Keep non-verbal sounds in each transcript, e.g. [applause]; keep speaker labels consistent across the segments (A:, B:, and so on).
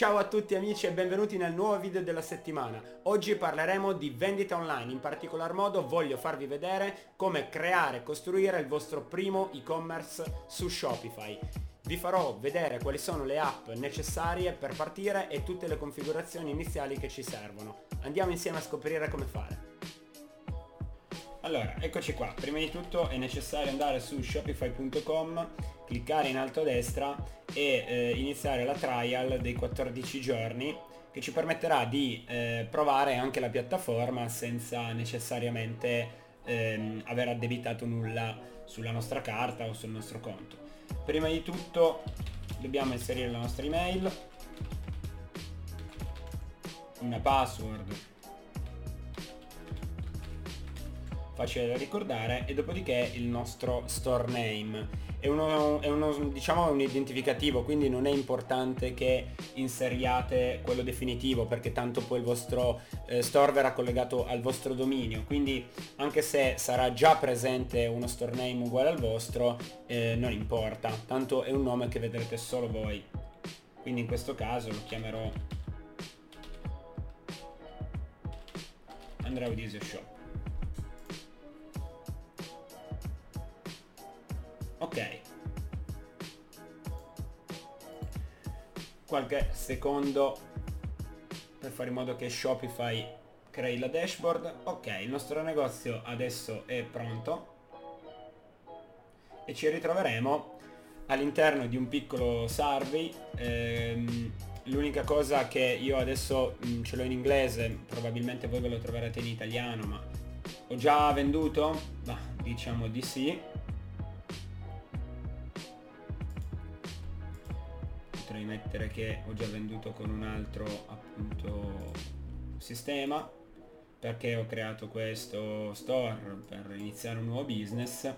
A: Ciao a tutti amici e benvenuti nel nuovo video della settimana. Oggi parleremo di vendita online, in particolar modo voglio farvi vedere come creare e costruire il vostro primo e-commerce su Shopify. Vi farò vedere quali sono le app necessarie per partire e tutte le configurazioni iniziali che ci servono. Andiamo insieme a scoprire come fare. Allora, eccoci qua. Prima di tutto è necessario andare su shopify.com, cliccare in alto a destra e eh, iniziare la trial dei 14 giorni che ci permetterà di eh, provare anche la piattaforma senza necessariamente ehm, aver addebitato nulla sulla nostra carta o sul nostro conto. Prima di tutto dobbiamo inserire la nostra email, una password facile da ricordare e dopodiché il nostro store name. È uno, è uno diciamo un identificativo, quindi non è importante che inseriate quello definitivo perché tanto poi il vostro eh, store verrà collegato al vostro dominio. Quindi anche se sarà già presente uno store name uguale al vostro, eh, non importa, tanto è un nome che vedrete solo voi. Quindi in questo caso lo chiamerò Andrea Udisio Shop. Ok. Qualche secondo per fare in modo che Shopify crei la dashboard. Ok il nostro negozio adesso è pronto. E ci ritroveremo all'interno di un piccolo survey. Ehm, l'unica cosa che io adesso mh, mm, ce l'ho in inglese probabilmente voi ve lo troverete in italiano ma ho già venduto? Bah, diciamo di sì mettere che ho già venduto con un altro appunto sistema perché ho creato questo store per iniziare un nuovo business.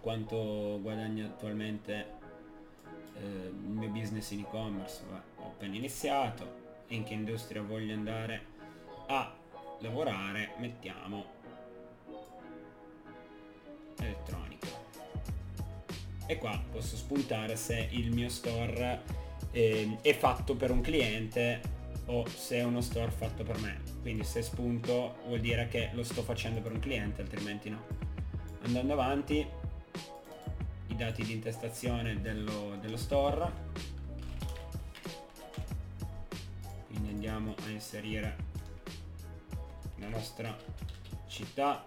A: Quanto guadagna attualmente eh, il mio business in e-commerce ho appena iniziato. In che industria voglio andare a lavorare mettiamo elettronica. E qua posso spuntare se il mio store eh, è fatto per un cliente o se è uno store fatto per me. Quindi se spunto vuol dire che lo sto facendo per un cliente altrimenti no. Andando avanti i dati di intestazione dello, dello store. Quindi andiamo a inserire la nostra città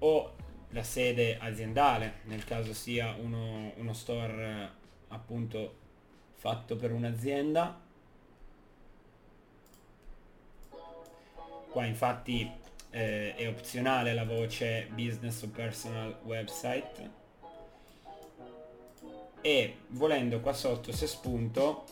A: o la sede aziendale, nel caso sia uno, uno store appunto fatto per un'azienda. Qua infatti eh, è opzionale la voce business o personal website e volendo qua sotto se spunto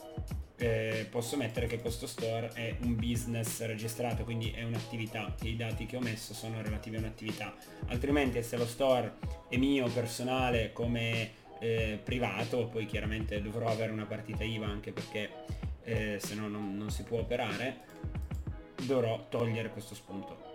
A: eh, posso mettere che questo store è un business registrato, quindi è un'attività, che i dati che ho messo sono relativi a un'attività. Altrimenti se lo store è mio, personale, come eh, privato, poi chiaramente dovrò avere una partita IVA anche perché eh, se no non, non si può operare, dovrò togliere questo spunto.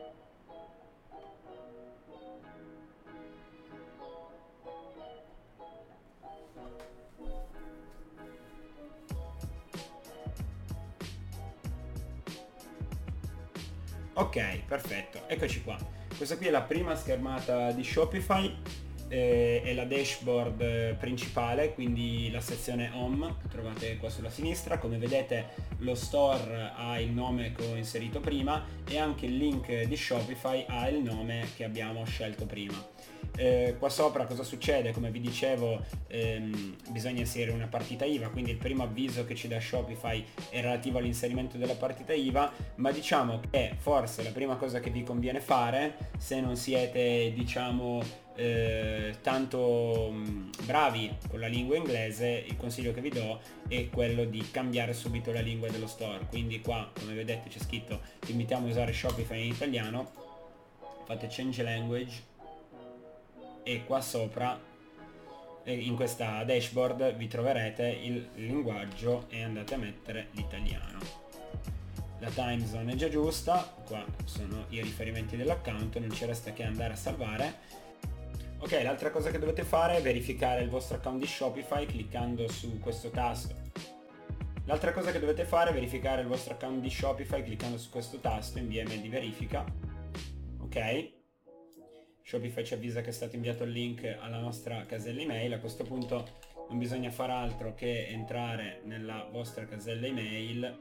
A: Ok, perfetto, eccoci qua. Questa qui è la prima schermata di Shopify, eh, è la dashboard eh, principale, quindi la sezione home che trovate qua sulla sinistra. Come vedete lo store ha il nome che ho inserito prima e anche il link di Shopify ha il nome che abbiamo scelto prima. Eh, qua sopra cosa succede? Come vi dicevo ehm, bisogna inserire una partita IVA, quindi il primo avviso che ci dà Shopify è relativo all'inserimento della partita IVA, ma diciamo che forse la prima cosa che vi conviene fare se non siete diciamo eh, tanto mh, mm, bravi con la lingua inglese, il consiglio che vi do è quello di cambiare subito la lingua dello store. Quindi qua come vedete c'è scritto ti invitiamo a usare Shopify in italiano, fate change language e qua sopra in questa dashboard vi troverete il linguaggio e andate a mettere l'italiano la time zone è già giusta qua sono i riferimenti dell'account non ci resta che andare a salvare ok l'altra cosa che dovete fare è verificare il vostro account di Shopify cliccando su questo tasto L'altra cosa che dovete fare è verificare il vostro account di Shopify cliccando su questo tasto invia email di verifica. Ok? Shopify ci avvisa che è stato inviato il link alla nostra casella email. A questo punto non bisogna fare altro che entrare nella vostra casella email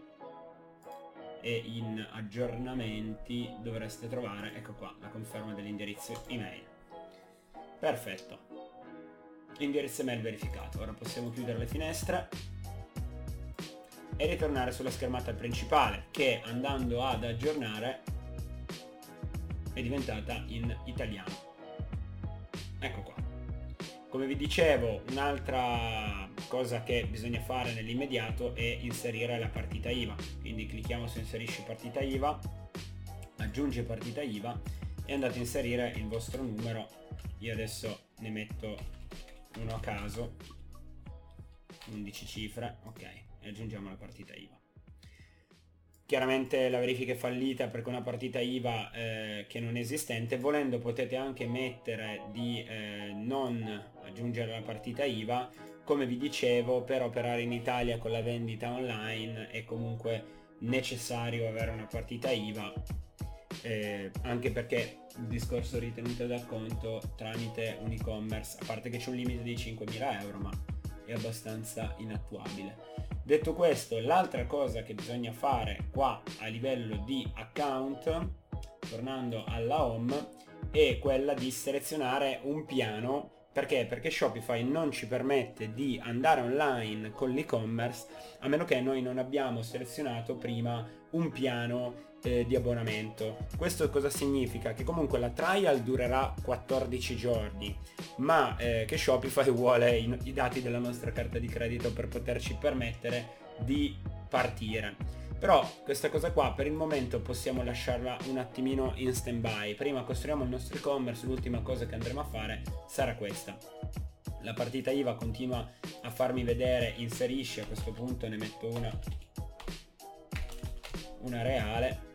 A: e in aggiornamenti dovreste trovare, ecco qua, la conferma dell'indirizzo email. Perfetto. Indirizzo email verificato. Ora possiamo chiudere le finestre e ritornare sulla schermata principale che andando ad aggiornare è diventata in italiano. Ecco qua. Come vi dicevo, un'altra cosa che bisogna fare nell'immediato è inserire la partita IVA. Quindi clicchiamo su inserisci partita IVA, aggiungi partita IVA e andate a inserire il vostro numero. Io adesso ne metto uno a caso, 11 cifre, ok e aggiungiamo la partita IVA. Chiaramente la verifica è fallita perché una partita IVA eh, che non è esistente, volendo potete anche mettere di eh, non aggiungere la partita IVA, come vi dicevo per operare in Italia con la vendita online è comunque necessario avere una partita IVA eh, anche perché il discorso ritenuto da conto tramite un e-commerce, a parte che c'è un limite di 5.000 euro, ma è abbastanza inattuabile. Detto questo, l'altra cosa che bisogna fare qua a livello di account, tornando alla home, è quella di selezionare un piano perché? Perché Shopify non ci permette di andare online con l'e-commerce a meno che noi non abbiamo selezionato prima un piano eh, di abbonamento. Questo cosa significa? Che comunque la trial durerà 14 giorni, ma eh, che Shopify [laughs] vuole i, i dati della nostra carta di credito per poterci permettere di partire. Però questa cosa qua per il momento possiamo lasciarla un attimino in stand by. Prima costruiamo il nostro e-commerce, l'ultima cosa che andremo a fare sarà questa. La partita IVA continua a farmi vedere inserisci, a questo punto ne metto una, una reale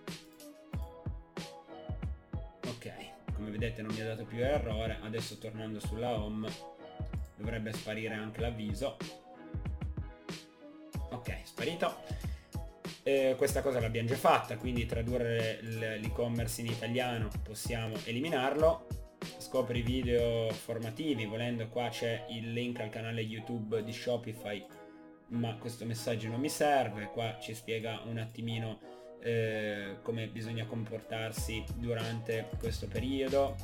A: come vedete non mi ha dato più errore. Adesso tornando sulla home dovrebbe sparire anche l'avviso. Ok sparito. Eh, questa cosa l'abbiamo già fatta quindi tradurre l'e-commerce in italiano possiamo eliminarlo. Scopri video formativi volendo qua c'è il link al canale youtube di shopify ma questo messaggio non mi serve. Qua ci spiega un attimino eh, come bisogna comportarsi durante questo periodo,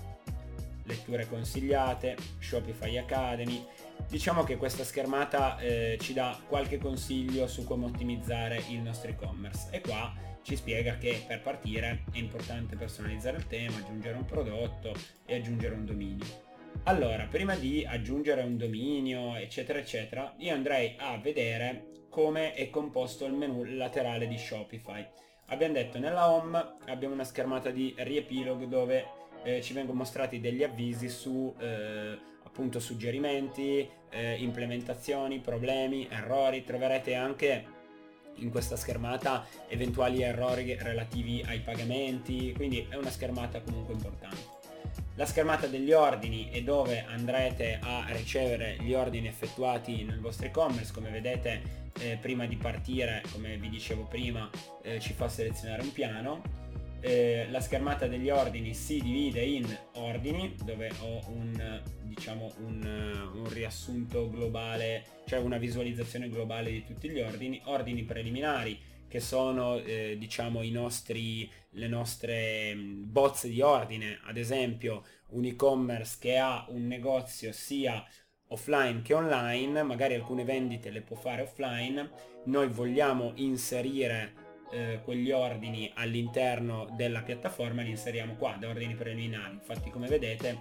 A: letture consigliate, Shopify Academy. Diciamo che questa schermata eh, ci dà qualche consiglio su come ottimizzare il nostro e-commerce e qua ci spiega che per partire è importante personalizzare il tema, aggiungere un prodotto e aggiungere un dominio. Allora, prima di aggiungere un dominio, eccetera, eccetera, io andrei a vedere come è composto il menu laterale di Shopify. Abbiamo detto nella home abbiamo una schermata di riepilogo dove eh, ci vengono mostrati degli avvisi su eh, appunto suggerimenti, eh, implementazioni, problemi, errori. Troverete anche in questa schermata eventuali errori relativi ai pagamenti, quindi è una schermata comunque importante. La schermata degli ordini è dove andrete a ricevere gli ordini effettuati nel vostro e-commerce, come vedete eh, prima di partire, come vi dicevo prima, eh, ci fa selezionare un piano. Eh, la schermata degli ordini si divide in ordini, dove ho un, diciamo, un, un riassunto globale, cioè una visualizzazione globale di tutti gli ordini, ordini preliminari, che sono eh, diciamo i nostri, le nostre mm, bozze di ordine, ad esempio un e-commerce che ha un negozio sia offline che online, magari alcune vendite le può fare offline, noi vogliamo inserire eh, quegli ordini all'interno della piattaforma li inseriamo qua da ordini preliminari. Infatti come vedete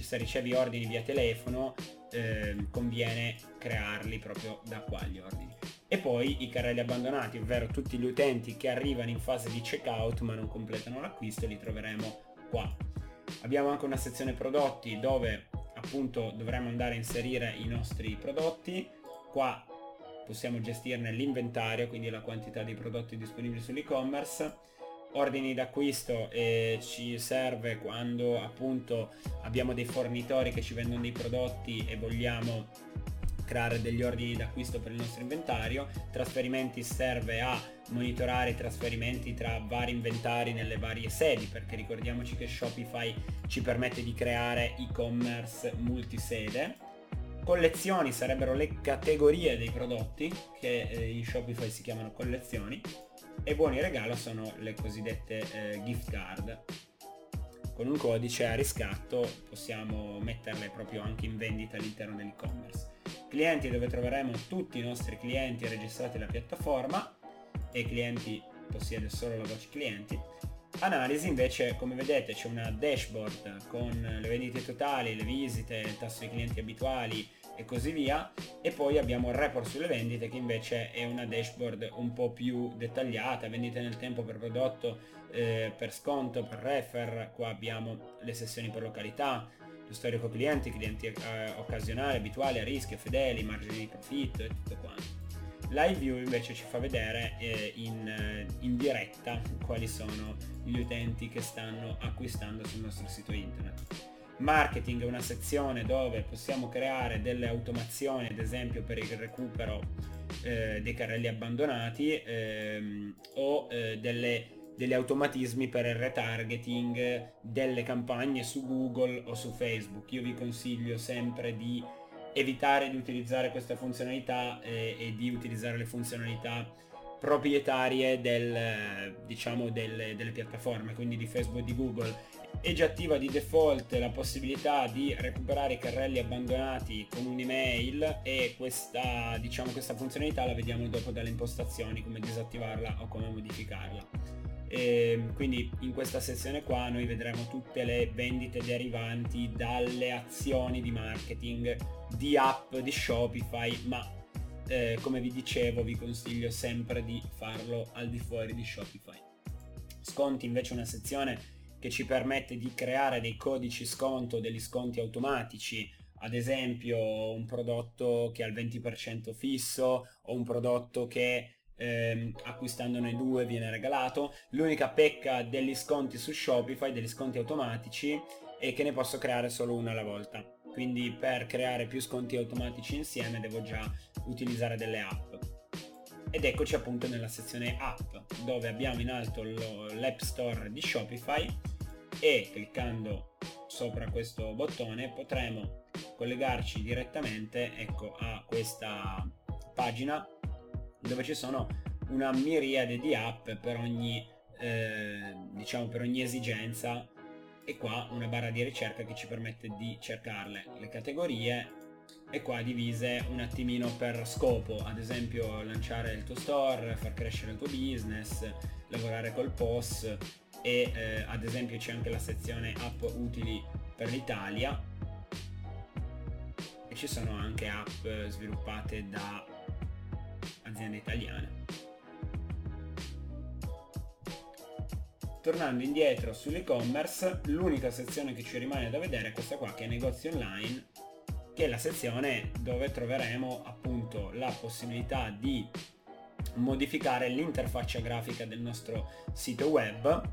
A: se ricevi ordini via telefono eh, conviene crearli proprio da qua gli ordini e poi i carrelli abbandonati ovvero tutti gli utenti che arrivano in fase di checkout ma non completano l'acquisto li troveremo qua. Abbiamo anche una sezione prodotti dove appunto dovremmo andare a inserire i nostri prodotti. Qua possiamo gestirne l'inventario quindi la quantità di prodotti disponibili sull'e-commerce. Ordini d'acquisto e ci serve quando appunto abbiamo dei fornitori che ci vendono dei prodotti e vogliamo creare degli ordini d'acquisto per il nostro inventario, trasferimenti serve a monitorare i trasferimenti tra vari inventari nelle varie sedi, perché ricordiamoci che Shopify ci permette di creare e-commerce multisede. Collezioni sarebbero le categorie dei prodotti che eh, in Shopify si chiamano collezioni e buoni regalo sono le cosiddette eh, gift card con un codice a riscatto possiamo metterle proprio anche in vendita all'interno dell'e-commerce. Clienti dove troveremo tutti i nostri clienti registrati alla piattaforma e clienti possiede solo la voce clienti. Analisi invece come vedete c'è una dashboard con le vendite totali, le visite, il tasso di clienti abituali e così via. E poi abbiamo il report sulle vendite che invece è una dashboard un po' più dettagliata, vendite nel tempo per prodotto, eh, per sconto, per refer, qua abbiamo le sessioni per località, lo storico clienti, clienti eh, occasionali, abituali, a rischio, fedeli, margini di profitto e tutto quanto. Live View invece ci fa vedere eh, in, eh, in, diretta quali sono gli utenti che stanno acquistando sul nostro sito internet. Marketing è una sezione dove possiamo creare delle automazioni, ad esempio per il recupero eh, dei carrelli abbandonati ehm, o eh, delle degli automatismi per il retargeting delle campagne su Google o su Facebook. Io vi consiglio sempre di evitare di utilizzare questa funzionalità eh, e di utilizzare le funzionalità proprietarie del, diciamo, del, delle piattaforme, quindi di Facebook e di Google. È già attiva di default la possibilità di recuperare i carrelli abbandonati con un'email e questa, diciamo, questa funzionalità la vediamo dopo dalle impostazioni, come disattivarla o come modificarla. E ehm, quindi in questa sezione qua noi vedremo tutte le vendite derivanti dalle azioni di marketing di app di Shopify, ma eh, come vi dicevo vi consiglio sempre di farlo al di fuori di Shopify. Sconti invece è una sezione che ci permette di creare dei codici sconto, degli sconti automatici, ad esempio un prodotto che ha il 20% fisso o un prodotto che ehm, acquistandone due viene regalato. L'unica pecca degli sconti su Shopify, degli sconti automatici, è che ne posso creare solo una alla volta. Quindi per creare più sconti automatici insieme devo già utilizzare delle app. Ed eccoci appunto nella sezione app, dove abbiamo in alto l'app store di Shopify e cliccando sopra questo bottone potremo collegarci direttamente ecco, a questa pagina dove ci sono una miriade di app per ogni, eh, diciamo, per ogni esigenza. E qua una barra di ricerca che ci permette di cercarle. Le categorie e qua divise un attimino per scopo, ad esempio lanciare il tuo store, far crescere il tuo business, lavorare col POS e eh, ad esempio c'è anche la sezione app utili per l'Italia. E ci sono anche app sviluppate da aziende italiane. Tornando indietro sull'e-commerce, l'unica sezione che ci rimane da vedere è questa qua che è negozi online, che è la sezione dove troveremo appunto la possibilità di modificare l'interfaccia grafica del nostro sito web.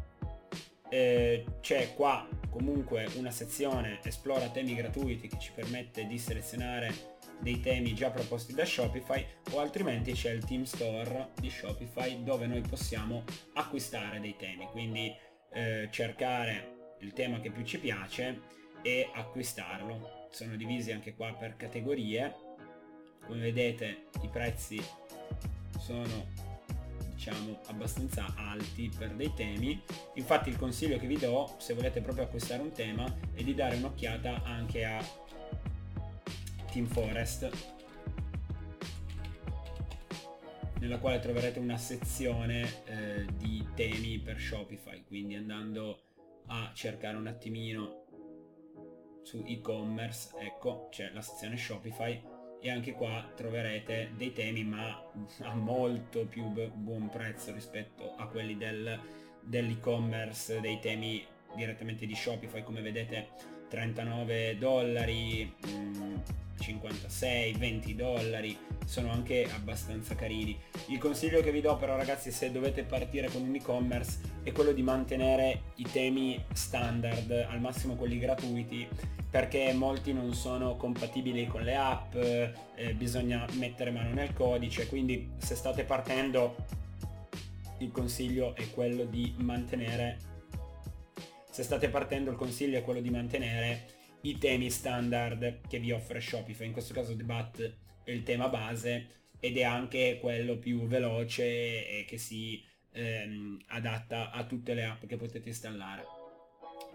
A: Eh, c'è qua comunque una sezione esplora temi gratuiti che ci permette di selezionare dei temi già proposti da Shopify o altrimenti c'è il Team Store di Shopify dove noi possiamo acquistare dei temi, quindi eh, cercare il tema che più ci piace e acquistarlo. Sono divisi anche qua per categorie, come vedete i prezzi sono diciamo abbastanza alti per dei temi. Infatti il consiglio che vi do se volete proprio acquistare un tema è di dare un'occhiata anche a Team Forest nella quale troverete una sezione eh, di temi per Shopify. Quindi andando a cercare un attimino su e-commerce ecco c'è la sezione Shopify e anche qua troverete dei temi ma a molto più buon prezzo rispetto a quelli del, dell'e-commerce dei temi direttamente di Shopify. Come vedete 39 dollari mh, mm, 56, 20 dollari, sono anche abbastanza carini. Il consiglio che vi do però ragazzi se dovete partire con un e-commerce è quello di mantenere i temi standard, al massimo quelli gratuiti, perché molti non sono compatibili con le app, eh, bisogna mettere mano nel codice, quindi se state partendo il consiglio è quello di mantenere se state partendo il consiglio è quello di mantenere i temi standard che vi offre Shopify, in questo caso The Bat è il tema base ed è anche quello più veloce e che si ehm, adatta a tutte le app che potete installare.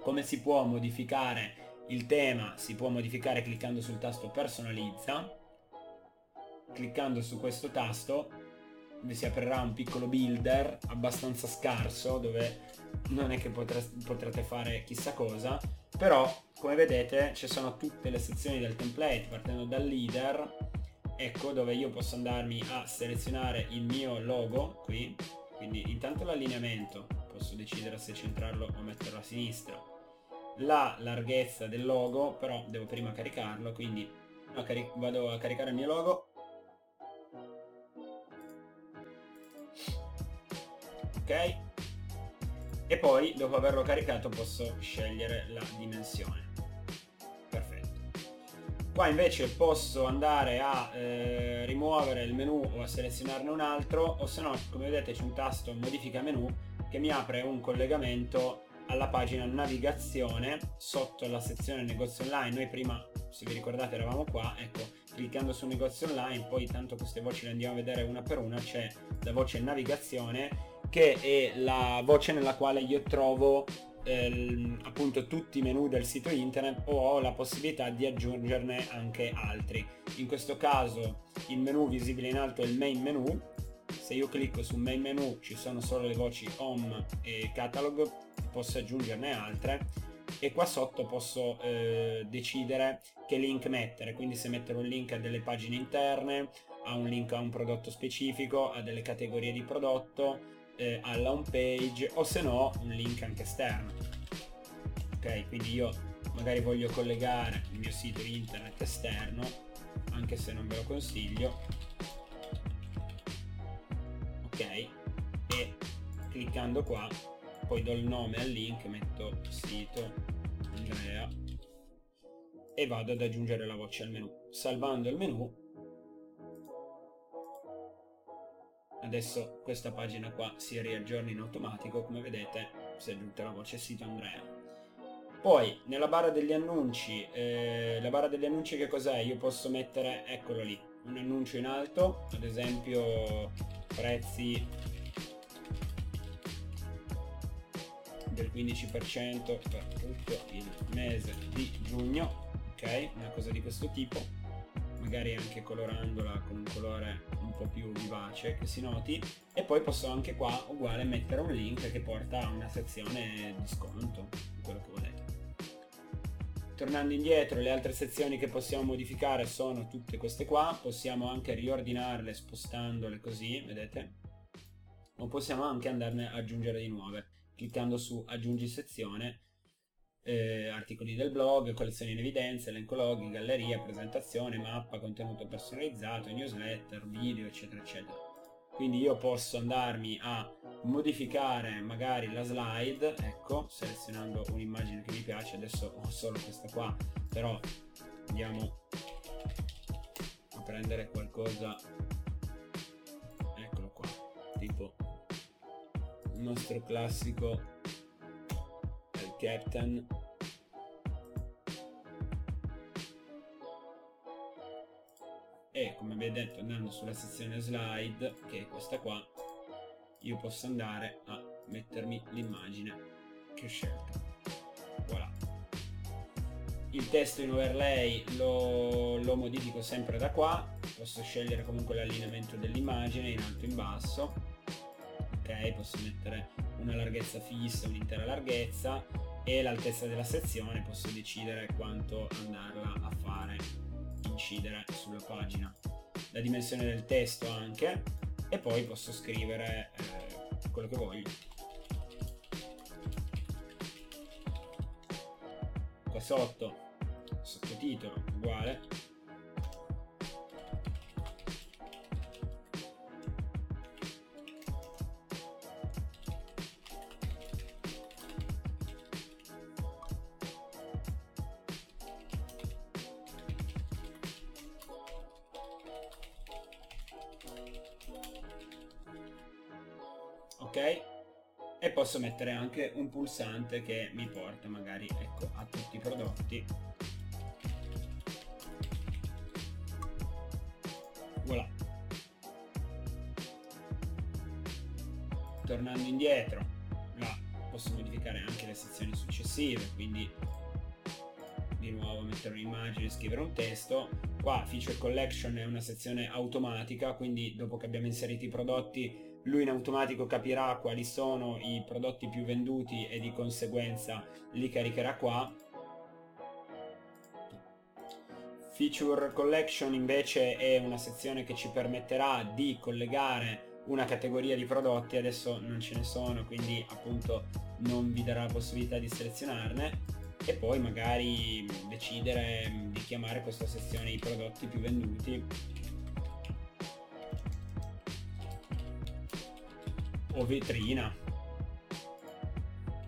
A: Come si può modificare il tema? Si può modificare cliccando sul tasto personalizza. Cliccando su questo tasto si aprirà un piccolo builder abbastanza scarso dove non è che potrete fare chissà cosa, però come vedete ci sono tutte le sezioni del template partendo dal leader, ecco dove io posso andarmi a selezionare il mio logo qui, quindi intanto l'allineamento, posso decidere se centrarlo o metterlo a sinistra, la larghezza del logo, però devo prima caricarlo, quindi vado a caricare il mio logo, ok? E poi dopo averlo caricato posso scegliere la dimensione. Perfetto. Qua invece posso andare a eh, rimuovere il menu o a selezionarne un altro o se no come vedete c'è un tasto modifica menu che mi apre un collegamento alla pagina navigazione sotto la sezione negozio online. Noi prima se vi ricordate eravamo qua. Ecco cliccando su negozio online poi tanto queste voci le andiamo a vedere una per una c'è la voce navigazione che è la voce nella quale io trovo eh, appunto tutti i menu del sito internet o ho la possibilità di aggiungerne anche altri. In questo caso il menu visibile in alto è il main menu, se io clicco su main menu ci sono solo le voci home e catalog, posso aggiungerne altre. E qua sotto posso eh, decidere che link mettere, quindi se mettere un link a delle pagine interne, a un link a un prodotto specifico, a delle categorie di prodotto, eh, alla home page o se no un link anche esterno. Ok quindi io magari voglio collegare il mio sito internet esterno anche se non ve lo consiglio. Ok e cliccando qua poi do il nome al link metto sito Andrea e vado ad aggiungere la voce al menu. Salvando il menu adesso questa pagina qua si riaggiorna in automatico come vedete si è aggiunta la voce sito Andrea. Poi nella barra degli annunci eh, la barra degli annunci che cos'è? io posso mettere eccolo lì un annuncio in alto ad esempio prezzi del 15% per tutto il mese di giugno ok? Una cosa di questo tipo magari anche colorandola con un colore un po' più vivace che si noti. E poi posso anche qua uguale mettere un link che porta a una sezione di sconto quello che volete. Tornando indietro le altre sezioni che possiamo modificare sono tutte queste qua. Possiamo anche riordinarle spostandole così vedete? O possiamo anche andarne ad aggiungere di nuove. Cliccando su aggiungi sezione eh, articoli del blog, collezioni in evidenza, elenco loghi, galleria, presentazione, mappa, contenuto personalizzato, newsletter, video, eccetera, eccetera. Quindi io posso andarmi a modificare magari la slide, ecco, selezionando un'immagine che mi piace, adesso ho solo questa qua, però andiamo a prendere qualcosa, eccolo qua, tipo il nostro classico Captain e come vi ho detto andando sulla sezione slide che è questa qua io posso andare a mettermi l'immagine che ho scelto. Voilà. Il testo in overlay lo, lo modifico sempre da qua. Posso scegliere comunque l'allineamento dell'immagine in alto e in basso. Ok posso mettere una larghezza fissa un'intera larghezza e l'altezza della sezione posso decidere quanto andarla a fare incidere sulla pagina. La dimensione del testo anche e poi posso scrivere eh, quello che voglio. Qua sotto sottotitolo uguale ok? E posso mettere anche un pulsante che mi porta magari ecco, a tutti i prodotti. Voilà. Tornando indietro là posso modificare anche le sezioni successive quindi di nuovo mettere un'immagine scrivere un testo. Qua feature collection è una sezione automatica quindi dopo che abbiamo inserito i prodotti lui in automatico capirà quali sono i prodotti più venduti e di conseguenza li caricherà qua. Feature Collection invece è una sezione che ci permetterà di collegare una categoria di prodotti, adesso non ce ne sono quindi appunto non vi darà la possibilità di selezionarne e poi magari decidere di chiamare questa sezione i prodotti più venduti o vetrina.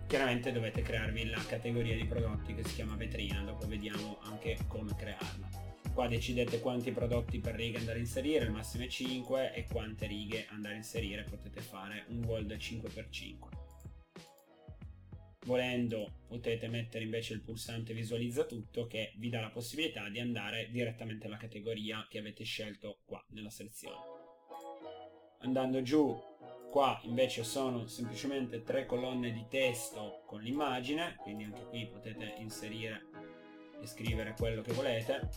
A: Chiaramente dovete crearvi la categoria di prodotti che si chiama vetrina, dopo vediamo anche come crearla. Qua decidete quanti prodotti per riga andare a inserire, il massimo è 5 e quante righe andare a inserire, potete fare un wall da 5x5. Volendo potete mettere invece il pulsante visualizza tutto che vi dà la possibilità di andare direttamente alla categoria che avete scelto qua nella selezione. Andando giù qua invece sono semplicemente tre colonne di testo con l'immagine quindi anche qui potete inserire e scrivere quello che volete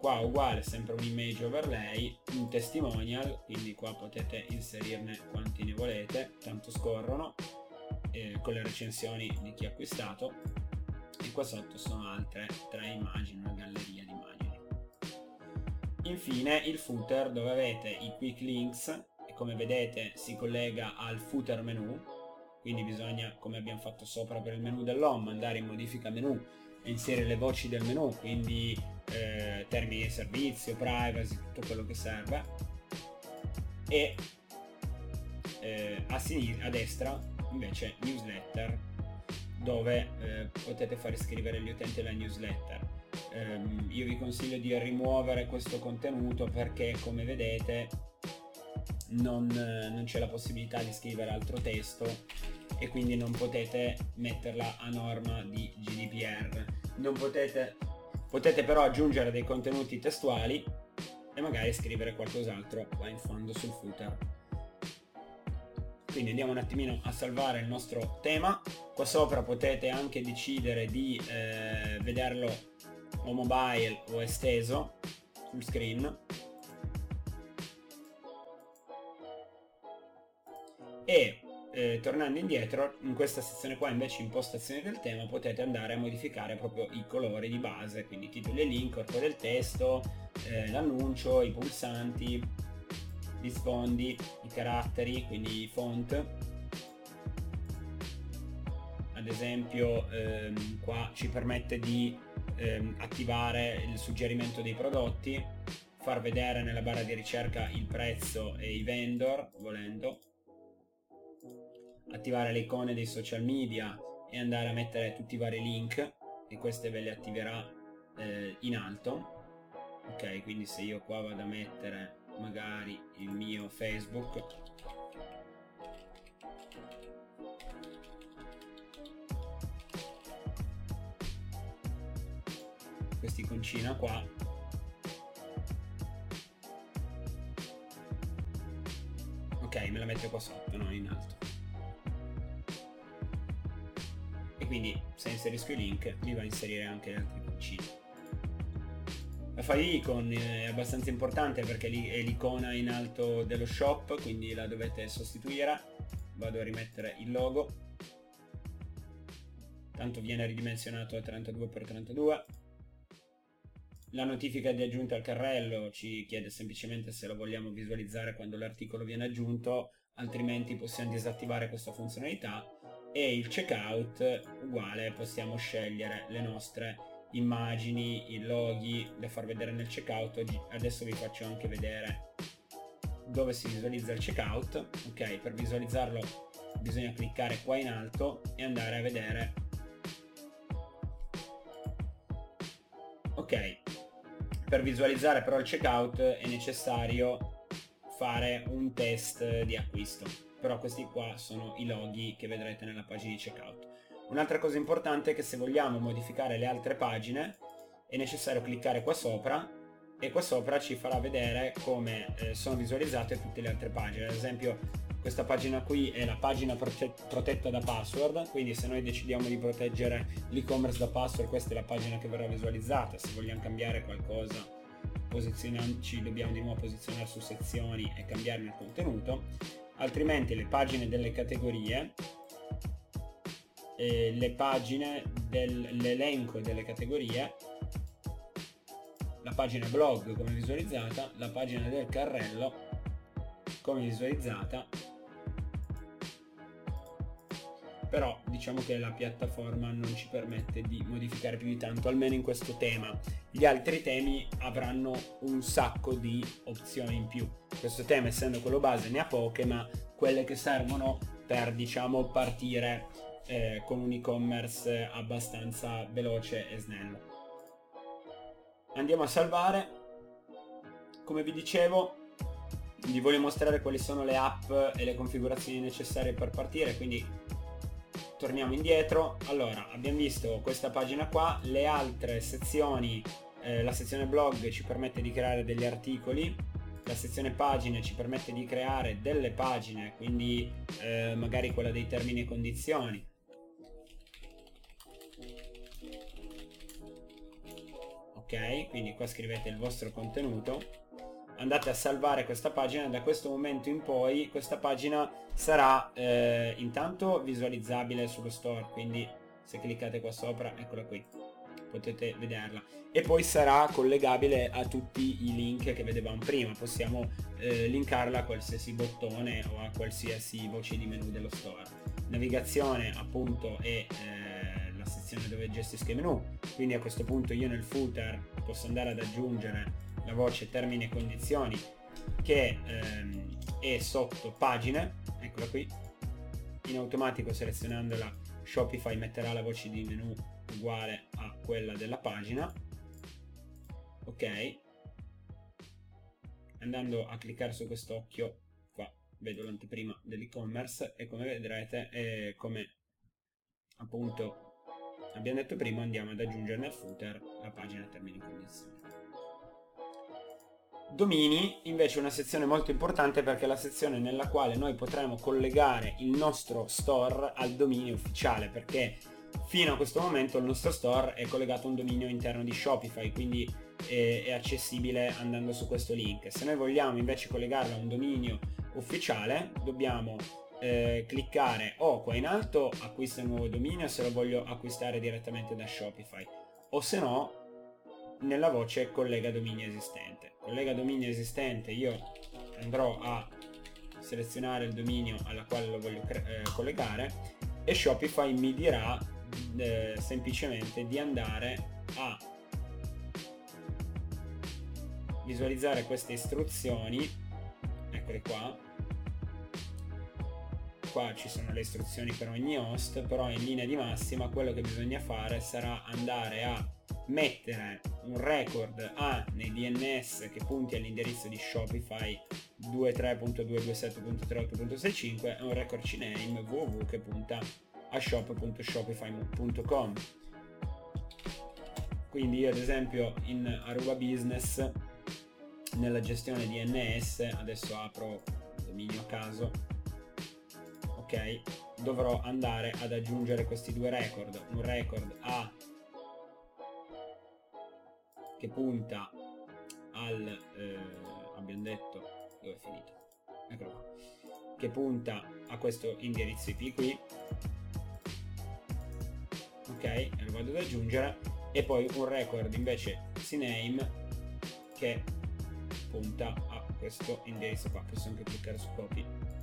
A: qua uguale sempre un image overlay un testimonial quindi qua potete inserirne quanti ne volete tanto scorrono eh, con le recensioni di chi ha acquistato. E qua sotto sono altre tre immagini una galleria di immagini. Infine il footer dove avete i quick links come vedete si collega al footer menu quindi bisogna come abbiamo fatto sopra per il menu dell'home andare in modifica menu e inserire le voci del menu quindi eh, termini di servizio privacy tutto quello che serve. E eh, a, sinistra, a destra invece newsletter dove eh, potete far iscrivere gli utenti alla newsletter ehm, io vi consiglio di rimuovere questo contenuto perché come vedete non, non c'è la possibilità di scrivere altro testo e quindi non potete metterla a norma di GDPR. Non potete, potete però aggiungere dei contenuti testuali e magari scrivere qualcos'altro qua in fondo sul footer. Quindi andiamo un attimino a salvare il nostro tema. Qua sopra potete anche decidere di eh, vederlo o mobile o esteso sul screen e eh, tornando indietro in questa sezione qua invece impostazione del tema potete andare a modificare proprio i colori di base quindi titoli e link, corpo del testo eh, l'annuncio, i pulsanti gli sfondi, i caratteri quindi i font. Ad esempio ehm, qua ci permette di ehm, attivare il suggerimento dei prodotti far vedere nella barra di ricerca il prezzo e i vendor volendo. Attivare le icone dei social media e andare a mettere tutti i vari link e queste ve le attiverà eh, in alto. Ok quindi se io qua vado a mettere magari il mio facebook. Quest'iconcina qua. Ok me la metto qua sotto non in alto. Quindi se inserisco i link mi va a inserire anche altri puncini. La file icon è abbastanza importante perché è l'icona in alto dello shop, quindi la dovete sostituire. Vado a rimettere il logo. Tanto viene ridimensionato a 32x32. La notifica di aggiunta al carrello ci chiede semplicemente se lo vogliamo visualizzare quando l'articolo viene aggiunto, altrimenti possiamo disattivare questa funzionalità e il checkout uguale possiamo scegliere le nostre immagini, i loghi da far vedere nel checkout adesso vi faccio anche vedere dove si visualizza il checkout ok per visualizzarlo bisogna cliccare qua in alto e andare a vedere ok per visualizzare però il checkout è necessario fare un test di acquisto. Però questi qua sono i loghi che vedrete nella pagina di checkout. Un'altra cosa importante è che se vogliamo modificare le altre pagine è necessario cliccare qua sopra e qua sopra ci farà vedere come eh, sono visualizzate tutte le altre pagine. Ad esempio questa pagina qui è la pagina protetta da password, quindi se noi decidiamo di proteggere l'e-commerce da password questa è la pagina che verrà visualizzata, se vogliamo cambiare qualcosa ci dobbiamo di nuovo posizionare su sezioni e cambiarne il contenuto, altrimenti le pagine delle categorie eh, le pagine dell'elenco delle categorie la pagina blog come visualizzata la pagina del carrello come visualizzata però diciamo che la piattaforma non ci permette di modificare più di tanto, almeno in questo tema. Gli altri temi avranno un sacco di opzioni in più. Questo tema, essendo quello base, ne ha poche, ma quelle che servono per, diciamo, partire eh, con un e-commerce abbastanza veloce e snello. Andiamo a salvare. Come vi dicevo, vi voglio mostrare quali sono le app e le configurazioni necessarie per partire, quindi torniamo indietro allora abbiamo visto questa pagina qua le altre sezioni eh, la sezione blog ci permette di creare degli articoli la sezione pagine ci permette di creare delle pagine quindi eh, magari quella dei termini e condizioni quindi qua scrivete il vostro contenuto. Andate a salvare questa pagina da questo momento in poi questa pagina sarà eh, intanto visualizzabile sullo store quindi se cliccate qua sopra eccola qui potete vederla. E poi sarà collegabile a tutti i link che vedevamo prima. Possiamo eh, linkarla a qualsiasi bottone o a qualsiasi voce di menu dello store. Navigazione appunto è eh, la sezione dove gestisco i menu. Quindi a questo punto io nel footer posso andare ad aggiungere la voce termini e condizioni che ehm, è sotto pagine, eccola qui, in automatico selezionandola Shopify metterà la voce di menu uguale a quella della pagina, ok, andando a cliccare su quest'occhio qua vedo l'anteprima dell'e-commerce e come vedrete è come appunto abbiamo detto prima andiamo ad aggiungere nel footer la pagina termini e condizioni Domini invece è una sezione molto importante perché è la sezione nella quale noi potremo collegare il nostro store al dominio ufficiale perché fino a questo momento il nostro store è collegato a un dominio interno di Shopify quindi è, è accessibile andando su questo link. Se noi vogliamo invece collegarlo a un dominio ufficiale dobbiamo eh, cliccare o qua in alto acquista un nuovo dominio se lo voglio acquistare direttamente da Shopify. O se no nella voce collega dominio esistente. Collega dominio esistente io andrò a selezionare il dominio alla quale lo voglio eh, collegare e Shopify mi dirà eh, semplicemente di andare a visualizzare queste istruzioni. Eccole qua qua ci sono le istruzioni per ogni host però in linea di massima quello che bisogna fare sarà andare a mettere un record A nei DNS che punti all'indirizzo di Shopify 23.227.38.65 e un record CNAME www che punta a shop.shopify.com quindi io ad esempio in Aruba Business nella gestione DNS adesso apro dominio a caso ok dovrò andare ad aggiungere questi due record. Un record a che punta al eh, abbiamo detto dove è finito? Eccolo qua. Che punta a questo indirizzo IP qui. Ok lo vado ad aggiungere. E poi un record invece CNAME che punta a questo indirizzo qua. Posso anche cliccare su copy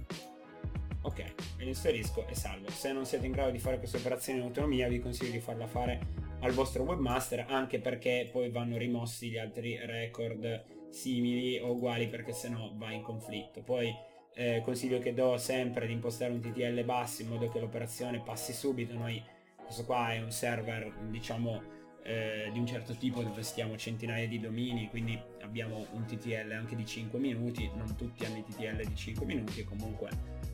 A: ok me lo inserisco e salvo. Se non siete in grado di fare questa operazione in autonomia vi consiglio di farla fare al vostro webmaster anche perché poi vanno rimossi gli altri record simili o uguali perché sennò va in conflitto. Poi eh, consiglio che do sempre di impostare un TTL basso in modo che l'operazione passi subito. Noi questo qua è un server diciamo eh, di un certo tipo dove stiamo centinaia di domini, quindi abbiamo un TTL anche di 5 minuti, non tutti hanno i TTL di 5 minuti comunque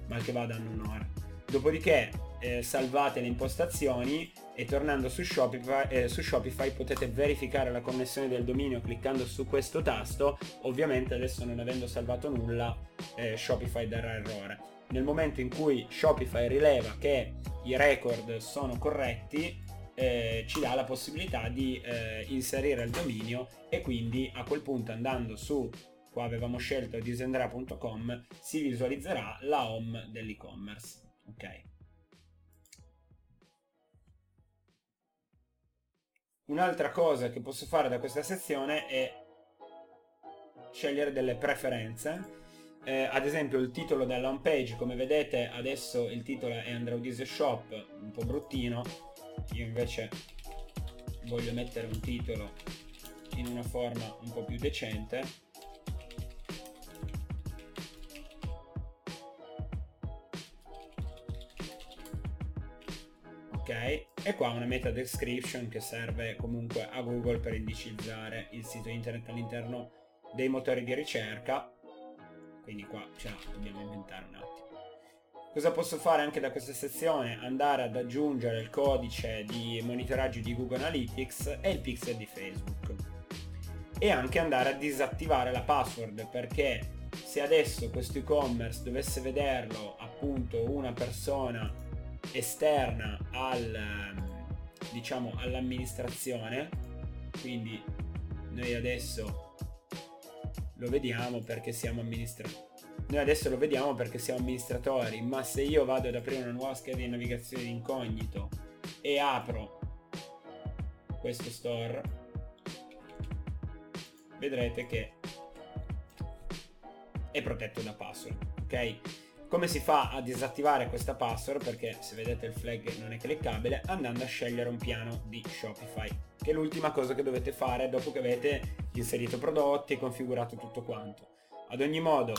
A: mal che vada hanno un'ora. Dopodiché eh, salvate le impostazioni e tornando su Shopify, eh, su Shopify potete verificare la connessione del dominio cliccando su questo tasto. Ovviamente adesso non avendo salvato nulla eh, Shopify darà errore. Nel momento in cui Shopify rileva che i record sono corretti, eh, ci dà la possibilità di eh, inserire il dominio e quindi a quel punto andando su qua avevamo scelto disendra.com si visualizzerà la home dell'e-commerce ok? Un'altra cosa che posso fare da questa sezione è scegliere delle preferenze. Eh, ad esempio il titolo della home page come vedete adesso il titolo è Android Shop un po' bruttino. Io invece voglio mettere un titolo in una forma un po' più decente ok e qua una meta description che serve comunque a Google per indicizzare il sito internet all'interno dei motori di ricerca quindi qua ce la dobbiamo inventare un attimo Cosa posso fare anche da questa sezione? Andare ad aggiungere il codice di monitoraggio di Google Analytics e il pixel di Facebook. E anche andare a disattivare la password perché se adesso questo e-commerce dovesse vederlo appunto una persona esterna al, diciamo, all'amministrazione, quindi noi adesso lo vediamo perché siamo amministratori noi adesso lo vediamo perché siamo amministratori, ma se io vado ad aprire una nuova scheda di navigazione di incognito e apro questo store, vedrete che è protetto da password, ok? Come si fa a disattivare questa password? Perché se vedete il flag non è cliccabile, andando a scegliere un piano di Shopify, che è l'ultima cosa che dovete fare dopo che avete inserito prodotti e configurato tutto quanto. Ad ogni modo,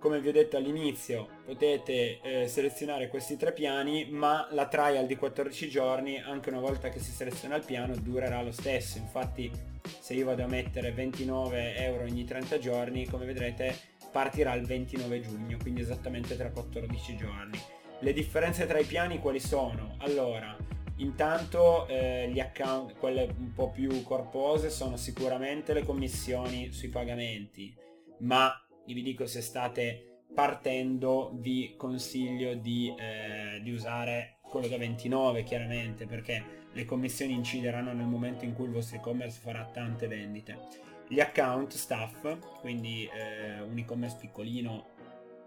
A: come vi ho detto all'inizio potete eh, selezionare questi tre piani ma la trial di 14 giorni anche una volta che si seleziona il piano durerà lo stesso infatti se io vado a mettere 29 euro ogni 30 giorni come vedrete partirà il 29 giugno quindi esattamente tra 14 giorni le differenze tra i piani quali sono? allora intanto eh, account quelle un po' più corpose sono sicuramente le commissioni sui pagamenti ma vi dico se state partendo vi consiglio di, eh, di usare quello da 29 chiaramente perché le commissioni incideranno nel momento in cui il vostro e-commerce farà tante vendite. Gli account staff, quindi eh, un e-commerce piccolino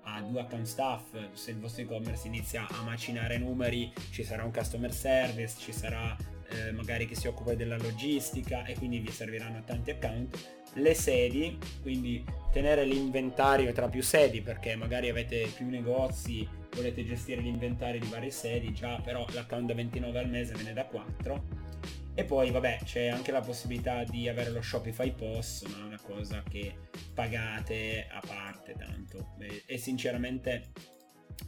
A: ha due account staff, se il vostro e-commerce inizia a macinare numeri ci sarà un customer service, ci sarà eh, magari che si occupa della logistica e quindi vi serviranno tanti account le sedi, quindi tenere l'inventario tra più sedi perché magari avete più negozi, volete gestire l'inventario di varie sedi, già però l'account da 29 al mese ve ne da 4. E poi vabbè c'è anche la possibilità di avere lo Shopify POS, ma è una cosa che pagate a parte tanto. E sinceramente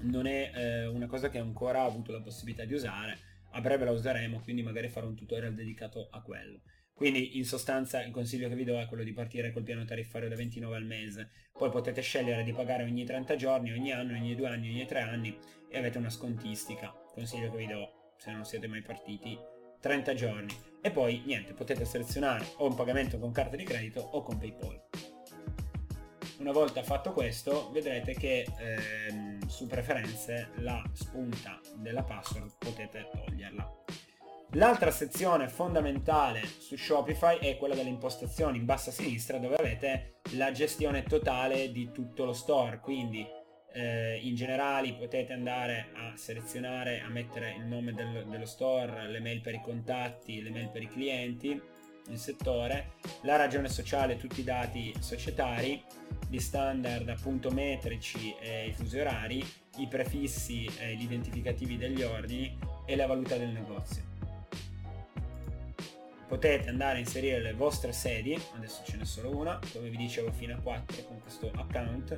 A: non è eh, una cosa che ancora ho avuto la possibilità di usare. A breve la useremo, quindi magari farò un tutorial dedicato a quello. Quindi in sostanza il consiglio che vi do è quello di partire col piano tariffario da 29 al mese. Poi potete scegliere di pagare ogni 30 giorni, ogni anno, ogni due anni, ogni tre anni e avete una scontistica. Consiglio che vi do se non siete mai partiti 30 giorni. E poi niente, potete selezionare o un pagamento con carta di credito o con PayPal. Una volta fatto questo vedrete che ehm, su preferenze la spunta della password potete toglierla. L'altra sezione fondamentale su Shopify è quella delle impostazioni in basso a sinistra dove avete la gestione totale di tutto lo store, quindi eh, in generale potete andare a selezionare, a mettere il nome del, dello store, le mail per i contatti, le mail per i clienti, il settore, la ragione sociale, tutti i dati societari, gli standard appunto metrici e i fusi orari, i prefissi e gli identificativi degli ordini e la valuta del negozio potete andare a inserire le vostre sedi, adesso ce n'è solo una, come vi dicevo fino a 4 con questo account.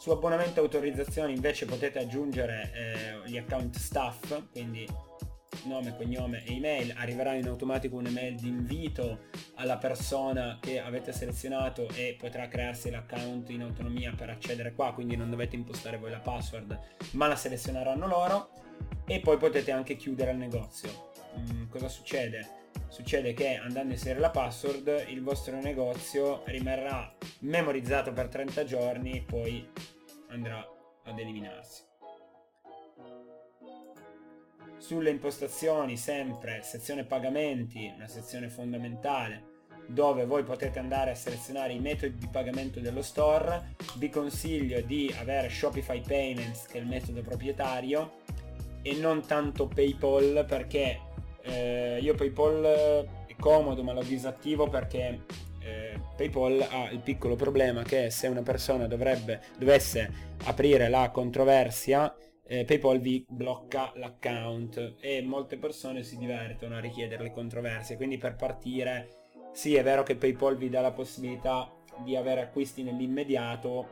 A: Su abbonamento e autorizzazioni invece potete aggiungere eh, gli account staff, quindi nome, cognome e email, arriverà in automatico un'email di invito alla persona che avete selezionato e potrà crearsi l'account in autonomia per accedere qua, quindi non dovete impostare voi la password, ma la selezioneranno loro e poi potete anche chiudere il negozio. Mm, cosa succede? Succede che andando a inserire la password il vostro negozio rimarrà memorizzato per 30 giorni, poi andrà ad eliminarsi. Sulle impostazioni sempre sezione pagamenti, una sezione fondamentale dove voi potete andare a selezionare i metodi di pagamento dello store. Vi consiglio di avere Shopify Payments che è il metodo proprietario e non tanto PayPal perché eh, io PayPal è comodo ma lo disattivo perché eh, PayPal ha il piccolo problema che se una persona dovrebbe, dovesse aprire la controversia eh, PayPal vi blocca l'account e molte persone si divertono a richiedere le controversie. Quindi per partire, sì è vero che PayPal vi dà la possibilità di avere acquisti nell'immediato,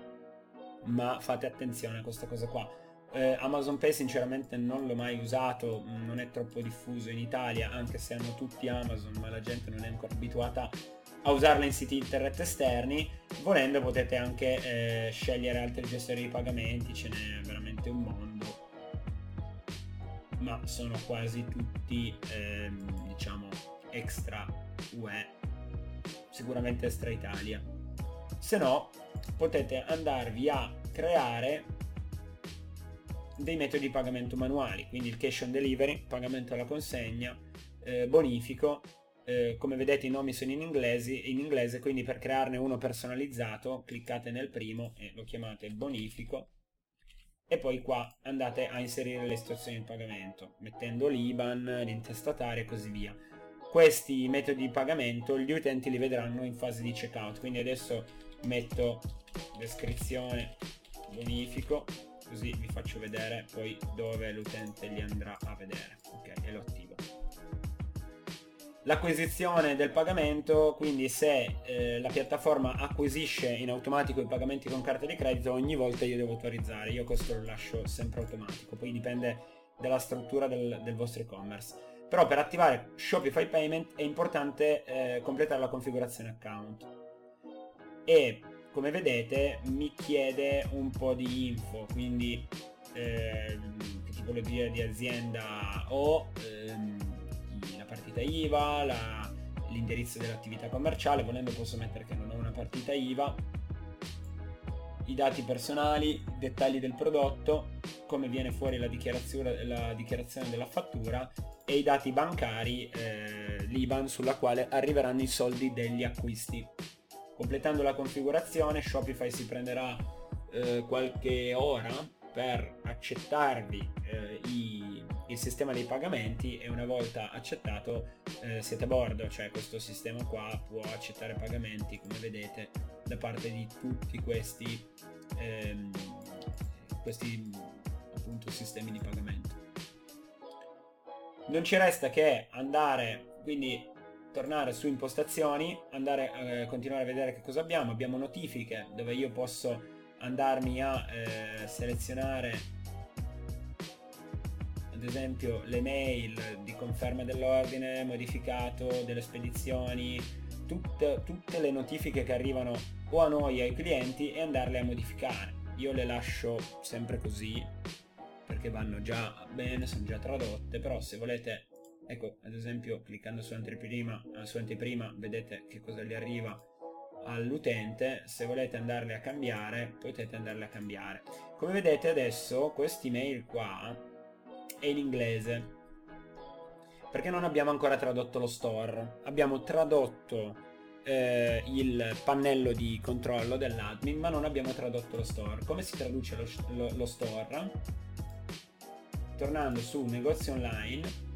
A: ma fate attenzione a questa cosa qua. Eh, Amazon Pay sinceramente non l'ho mai usato, non è troppo diffuso in Italia, anche se hanno tutti Amazon, ma la gente non è ancora abituata a usarla in siti internet esterni. Volendo potete anche eh, scegliere altri gestori di pagamenti, ce n'è veramente un mondo ma sono quasi tutti ehm, diciamo extra UE sicuramente extra Italia se no potete andarvi a creare dei metodi di pagamento manuali quindi il cash on delivery pagamento alla consegna eh, bonifico eh, come vedete i nomi sono in inglese, in inglese quindi per crearne uno personalizzato cliccate nel primo e lo chiamate bonifico e poi qua andate a inserire le istruzioni di pagamento mettendo l'IBAN, l'intestatario e così via. Questi metodi di pagamento gli utenti li vedranno in fase di checkout, quindi adesso metto descrizione bonifico così vi faccio vedere poi dove l'utente li andrà a vedere ok e lo attivo l'acquisizione del pagamento, quindi se eh, la piattaforma acquisisce in automatico i pagamenti con carta di credito, ogni volta io devo autorizzare, io questo lo lascio sempre automatico, poi dipende dalla struttura del, del vostro e-commerce. Però per attivare Shopify Payment è importante eh, completare la configurazione account. E come vedete mi chiede un po' di info, quindi eh, che tipologia di azienda ho, ehm, partita IVA, la, l'indirizzo dell'attività commerciale, volendo posso mettere che non ho una partita IVA, i dati personali, i dettagli del prodotto, come viene fuori la dichiarazione, la dichiarazione della fattura e i dati bancari, eh, l'IBAN sulla quale arriveranno i soldi degli acquisti. Completando la configurazione Shopify si prenderà eh, qualche ora per accettarvi eh, i, il sistema dei pagamenti e una volta accettato eh, siete a bordo, cioè questo sistema qua può accettare pagamenti come vedete da parte di tutti questi, ehm, questi appunto sistemi di pagamento. Non ci resta che andare, quindi tornare su impostazioni, andare eh, continuare a vedere che cosa abbiamo. Abbiamo notifiche dove io posso andarmi a eh, selezionare ad esempio le mail di conferma dell'ordine, modificato delle spedizioni, tutte, tutte le notifiche che arrivano o a noi ai clienti e andarle a modificare. Io le lascio sempre così perché vanno già bene, sono già tradotte, però se volete, ecco ad esempio cliccando su anteprima, su anteprima vedete che cosa gli arriva all'utente. Se volete andarle a cambiare potete andarle a cambiare. Come vedete adesso questi mail qua è in inglese perché non abbiamo ancora tradotto lo store. Abbiamo tradotto eh, il pannello di controllo dell'admin ma non abbiamo tradotto lo store. Come si traduce lo, lo, lo store? Tornando su negozio online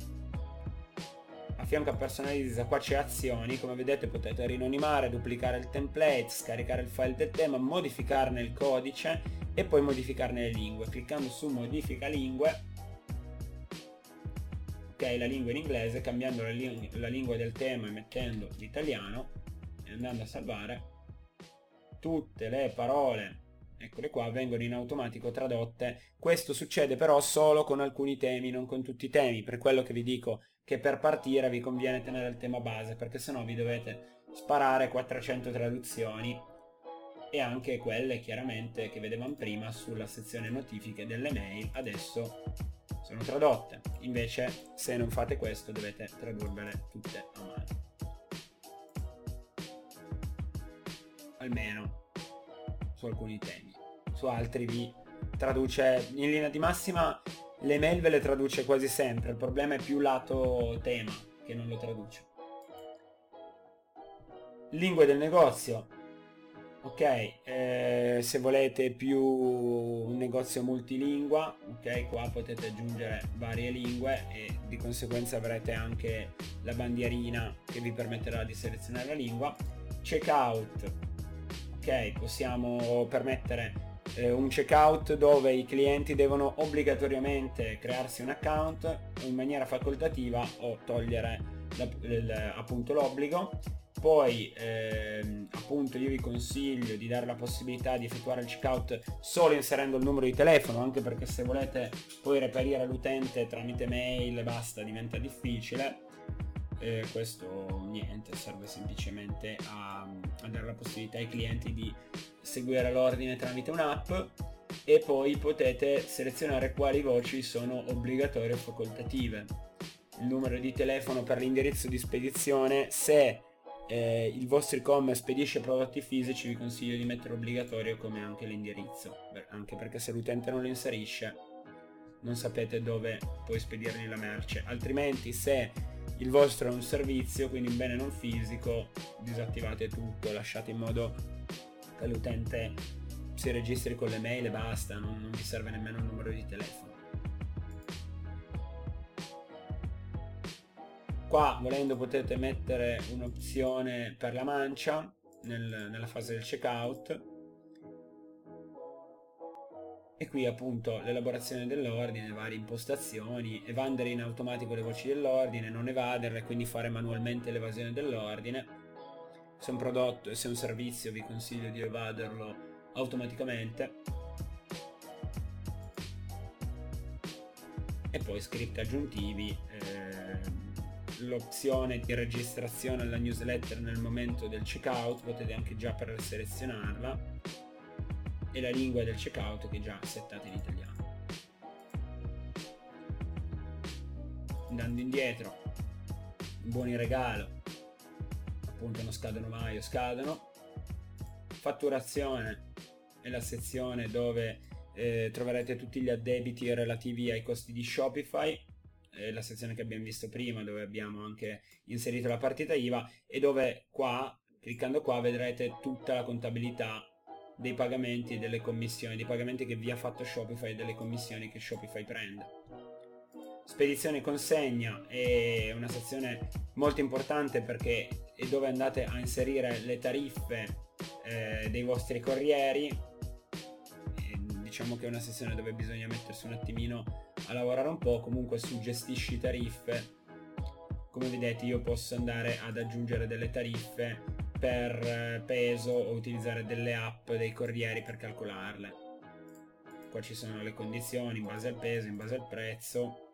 A: fianco a personalizza qua c'è azioni, come vedete potete rinonimare, duplicare il template, scaricare il file del tema, modificarne il codice e poi modificarne le lingue. Cliccando su modifica lingue, ok la lingua in inglese, cambiando la, ling la lingua del tema e mettendo l'italiano e andando a salvare tutte le parole eccole qua, vengono in automatico tradotte. Questo succede però solo con alcuni temi, non con tutti i temi, per quello che vi dico che per partire vi conviene tenere il tema base, perché sennò vi dovete sparare 400 traduzioni e anche quelle chiaramente che vedevamo prima sulla sezione notifiche delle mail adesso sono tradotte. Invece se non fate questo dovete tradurvele tutte a mano. Almeno su alcuni temi. Su altri vi traduce in linea di massima le mail ve le traduce quasi sempre il problema è più lato tema che non lo traduce. Lingue del negozio. Ok eh, se volete più un negozio multilingua ok qua potete aggiungere varie lingue e di conseguenza avrete anche la bandierina che vi permetterà di selezionare la lingua. Checkout. Ok possiamo permettere eh, un checkout dove i clienti devono obbligatoriamente crearsi un account in maniera facoltativa o togliere la, il, appunto l'obbligo. Poi ehm, appunto io vi consiglio di dare la possibilità di effettuare il checkout solo inserendo il numero di telefono anche perché se volete poi reperire l'utente tramite mail e basta diventa difficile. Eh, questo niente serve semplicemente a, a dare la possibilità ai clienti di seguire l'ordine tramite un'app e poi potete selezionare quali voci sono obbligatorie o facoltative. Il numero di telefono per l'indirizzo di spedizione se eh, il vostro e-commerce spedisce prodotti fisici vi consiglio di mettere obbligatorio come anche l'indirizzo anche perché se l'utente non lo inserisce non sapete dove poi spedirgli la merce. Altrimenti se il vostro è un servizio quindi un bene non fisico disattivate tutto lasciate in modo che l'utente si registri con le mail e basta non, non vi serve nemmeno il numero di telefono Qua volendo potete mettere un'opzione per la mancia nel, nella fase del checkout e qui appunto l'elaborazione dell'ordine, varie impostazioni, evadere in automatico le voci dell'ordine, non evaderle, quindi fare manualmente l'evasione dell'ordine. Se un prodotto e se un servizio vi consiglio di evaderlo automaticamente. E poi script aggiuntivi. Eh, l'opzione di registrazione alla newsletter nel momento del checkout, potete anche già per selezionarla e la lingua del checkout che già settata in italiano. Andando indietro, buoni regalo, appunto non scadono mai o scadono. Fatturazione è la sezione dove eh, troverete tutti gli addebiti relativi ai costi di Shopify eh, la sezione che abbiamo visto prima dove abbiamo anche inserito la partita IVA e dove qua, cliccando qua, vedrete tutta la contabilità dei pagamenti e delle commissioni, dei pagamenti che vi ha fatto Shopify e delle commissioni che Shopify prende. Spedizione consegna è una sezione molto importante perché è dove andate a inserire le tariffe eh, dei vostri corrieri. E diciamo che è una sezione dove bisogna mettersi un attimino a lavorare un po', comunque su gestisci tariffe. Come vedete io posso andare ad aggiungere delle tariffe per eh, peso o utilizzare delle app dei corrieri per calcolarle. Qua ci sono le condizioni in base al peso, in base al prezzo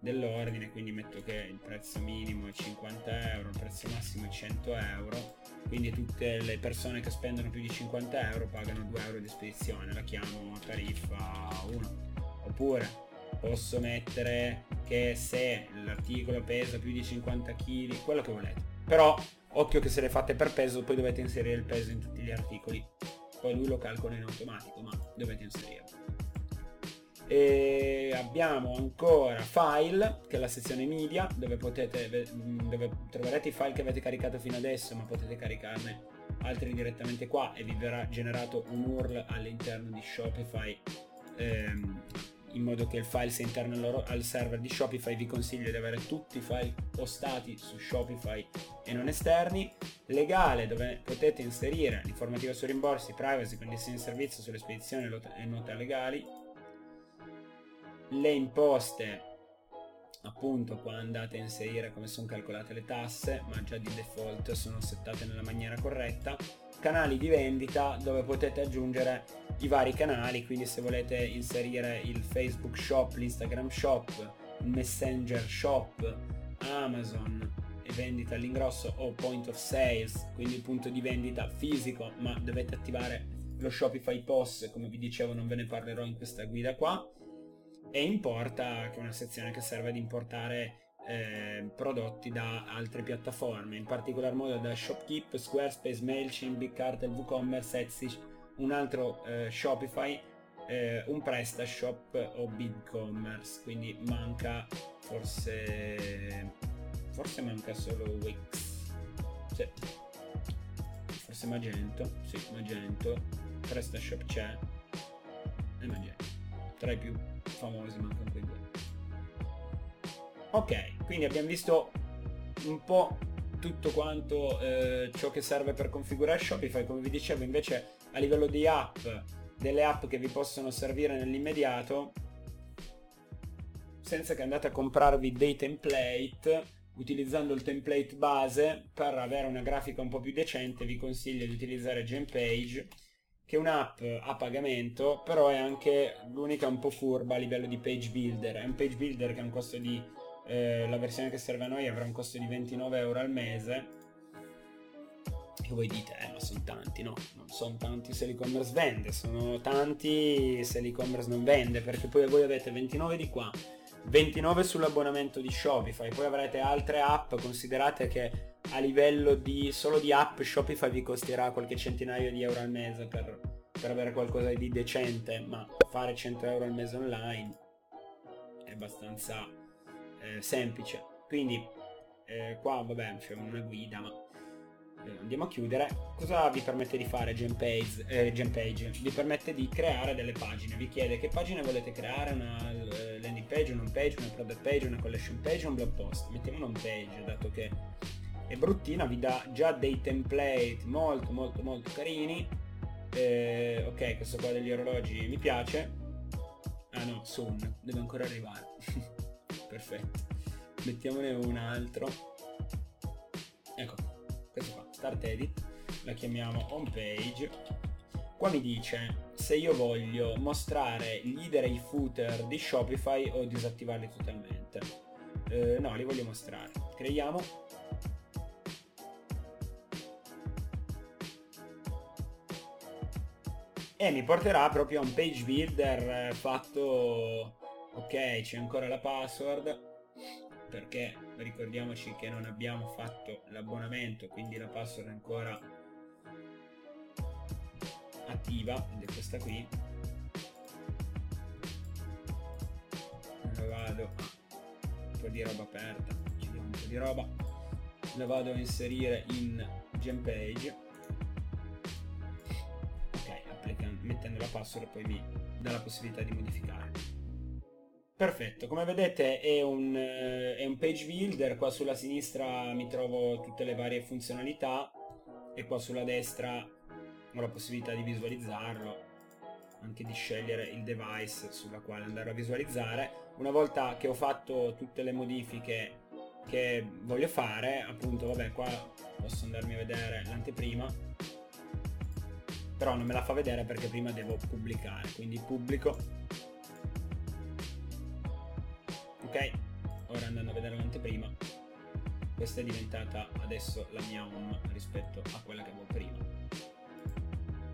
A: dell'ordine, quindi metto che il prezzo minimo è 50 euro, il prezzo massimo è 100 euro, quindi tutte le persone che spendono più di 50 euro pagano 2 euro di spedizione, la chiamo tariffa 1. Oppure posso mettere che se l'articolo pesa più di 50 kg, quello che volete. Però occhio che se le fate per peso poi dovete inserire il peso in tutti gli articoli. Poi lui lo calcola in automatico, ma dovete inserirlo. E abbiamo ancora file, che è la sezione media, dove, potete, dove troverete i file che avete caricato fino adesso, ma potete caricarne altri direttamente qua e vi verrà generato un URL all'interno di Shopify ehm, in modo che il file sia interno al, loro, al server di Shopify. Vi consiglio di avere tutti i file postati su Shopify e non esterni. Legale dove potete inserire l'informativa su rimborsi, privacy, condizioni di servizio sulle spedizioni e note legali le imposte appunto qua andate a inserire come sono calcolate le tasse, ma già di default sono settate nella maniera corretta. Canali di vendita dove potete aggiungere i vari canali, quindi se volete inserire il Facebook Shop, l'Instagram Shop, il Messenger Shop, Amazon e vendita all'ingrosso o point of sales, quindi il punto di vendita fisico, ma dovete attivare lo Shopify POS, come vi dicevo non ve ne parlerò in questa guida qua e importa, che è una sezione che serve ad importare eh, prodotti da altre piattaforme, in particolar modo da Shopkeep, Squarespace, MailChimp, BigCartel, WooCommerce, Etsy, un altro eh, Shopify, eh, un PrestaShop o BigCommerce, quindi manca forse forse manca solo Wix. Sì. Forse Magento, sì, Magento, PrestaShop c'è e Magento. Tra i più famosi mancano quei due. Ok, quindi abbiamo visto un po' tutto quanto eh, ciò che serve per configurare Shopify, come vi dicevo invece a livello di app, delle app che vi possono servire nell'immediato, senza che andate a comprarvi dei template, utilizzando il template base per avere una grafica un po' più decente vi consiglio di utilizzare Genpage che è un'app a pagamento, però è anche l'unica un po' furba a livello di page builder. È un page builder che ha un costo di... Eh, la versione che serve a noi avrà un costo di 29 euro al mese. E voi dite, eh ma sono tanti, no? Non sono tanti se l'e-commerce vende, sono tanti se l'e-commerce non vende, perché poi voi avete 29 di qua, 29 sull'abbonamento di Shopify, poi avrete altre app, considerate che a livello di solo di app Shopify vi costerà qualche centinaio di euro al mese per, per avere qualcosa di decente, ma fare 100 euro al mese online è abbastanza eh, semplice. Quindi eh, qua vabbè c'è una guida, ma andiamo a chiudere. Cosa vi permette di fare Genpage, eh, Genpage? Vi permette di creare delle pagine, vi chiede che pagine volete creare, una eh, landing page, una home page, una product page, una collection page, un blog post. Mettiamo una home page, dato che è bruttina, vi dà già dei template molto molto molto carini. Eh, ok, questo qua degli orologi mi piace. Ah no, soon, deve ancora arrivare. [laughs] Perfetto. Mettiamone un altro. Ecco, start edit, la chiamiamo home page. Qua mi dice se io voglio mostrare gli header e i footer di Shopify o disattivarli totalmente. Eh, no, li voglio mostrare. Creiamo. E mi porterà proprio a un page builder fatto... Ok, c'è ancora la password perché ricordiamoci che non abbiamo fatto l'abbonamento quindi la password è ancora attiva ed è questa qui. La vado un po' di roba aperta ci diamo un po' di roba. La vado a inserire in Genpage ok mettendo la password poi mi dà la possibilità di modificare Perfetto, come vedete è un, eh, è un, page builder, qua sulla sinistra mi trovo tutte le varie funzionalità e qua sulla destra ho la possibilità di visualizzarlo, anche di scegliere il device sulla quale andare a visualizzare. Una volta che ho fatto tutte le modifiche che voglio fare, appunto vabbè qua posso andarmi a vedere l'anteprima, però non me la fa vedere perché prima devo pubblicare, quindi pubblico ok ora andando a vedere l'anteprima questa è diventata adesso la mia home rispetto a quella che avevo prima.